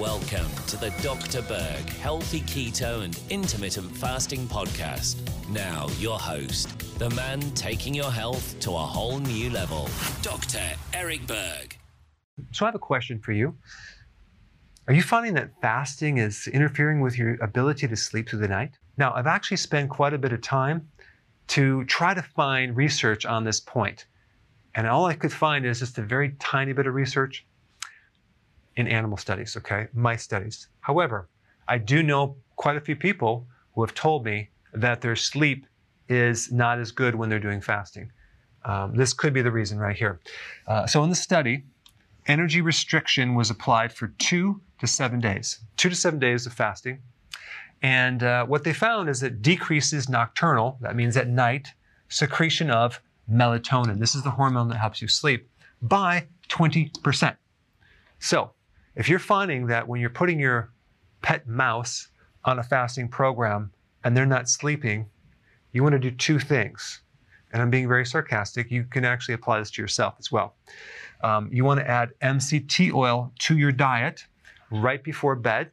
Welcome to the Dr. Berg Healthy Keto and Intermittent Fasting Podcast. Now, your host, the man taking your health to a whole new level, Dr. Eric Berg. So, I have a question for you. Are you finding that fasting is interfering with your ability to sleep through the night? Now, I've actually spent quite a bit of time to try to find research on this point. And all I could find is just a very tiny bit of research in animal studies, okay, mice studies. However, I do know quite a few people who have told me that their sleep is not as good when they're doing fasting. Um, this could be the reason right here. Uh, so, in the study, energy restriction was applied for two to seven days, two to seven days of fasting. And uh, what they found is it decreases nocturnal, that means at night, secretion of melatonin. This is the hormone that helps you sleep by 20%. So, if you're finding that when you're putting your pet mouse on a fasting program and they're not sleeping, you want to do two things. And I'm being very sarcastic. You can actually apply this to yourself as well. Um, you want to add MCT oil to your diet right before bed.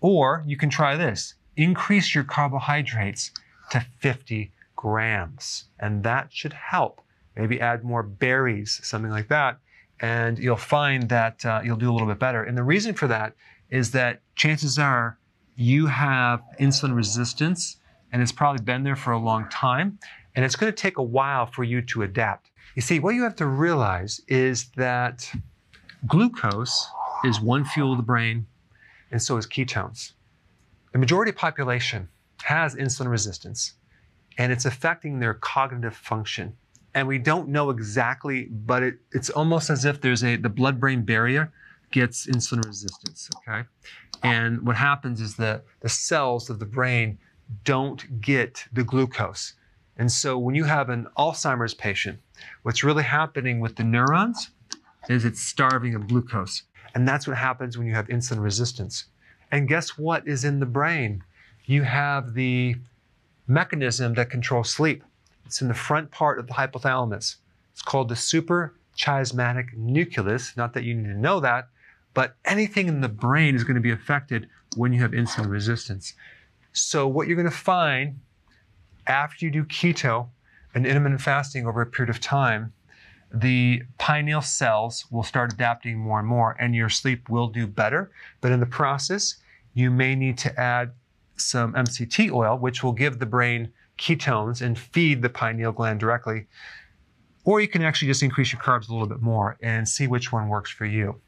Or you can try this increase your carbohydrates to 50 grams, and that should help. Maybe add more berries, something like that, and you'll find that uh, you'll do a little bit better. And the reason for that is that chances are you have insulin resistance, and it's probably been there for a long time, and it's going to take a while for you to adapt. You see, what you have to realize is that glucose is one fuel of the brain, and so is ketones. The majority of population has insulin resistance, and it's affecting their cognitive function and we don't know exactly, but it, it's almost as if there's a the blood-brain barrier gets insulin resistance. Okay, and what happens is that the cells of the brain don't get the glucose, and so when you have an Alzheimer's patient, what's really happening with the neurons is it's starving of glucose, and that's what happens when you have insulin resistance. And guess what is in the brain? You have the mechanism that controls sleep. It's in the front part of the hypothalamus. It's called the suprachiasmatic nucleus. Not that you need to know that, but anything in the brain is going to be affected when you have insulin resistance. So, what you're going to find after you do keto and intermittent fasting over a period of time, the pineal cells will start adapting more and more, and your sleep will do better. But in the process, you may need to add some MCT oil, which will give the brain ketones and feed the pineal gland directly. Or you can actually just increase your carbs a little bit more and see which one works for you.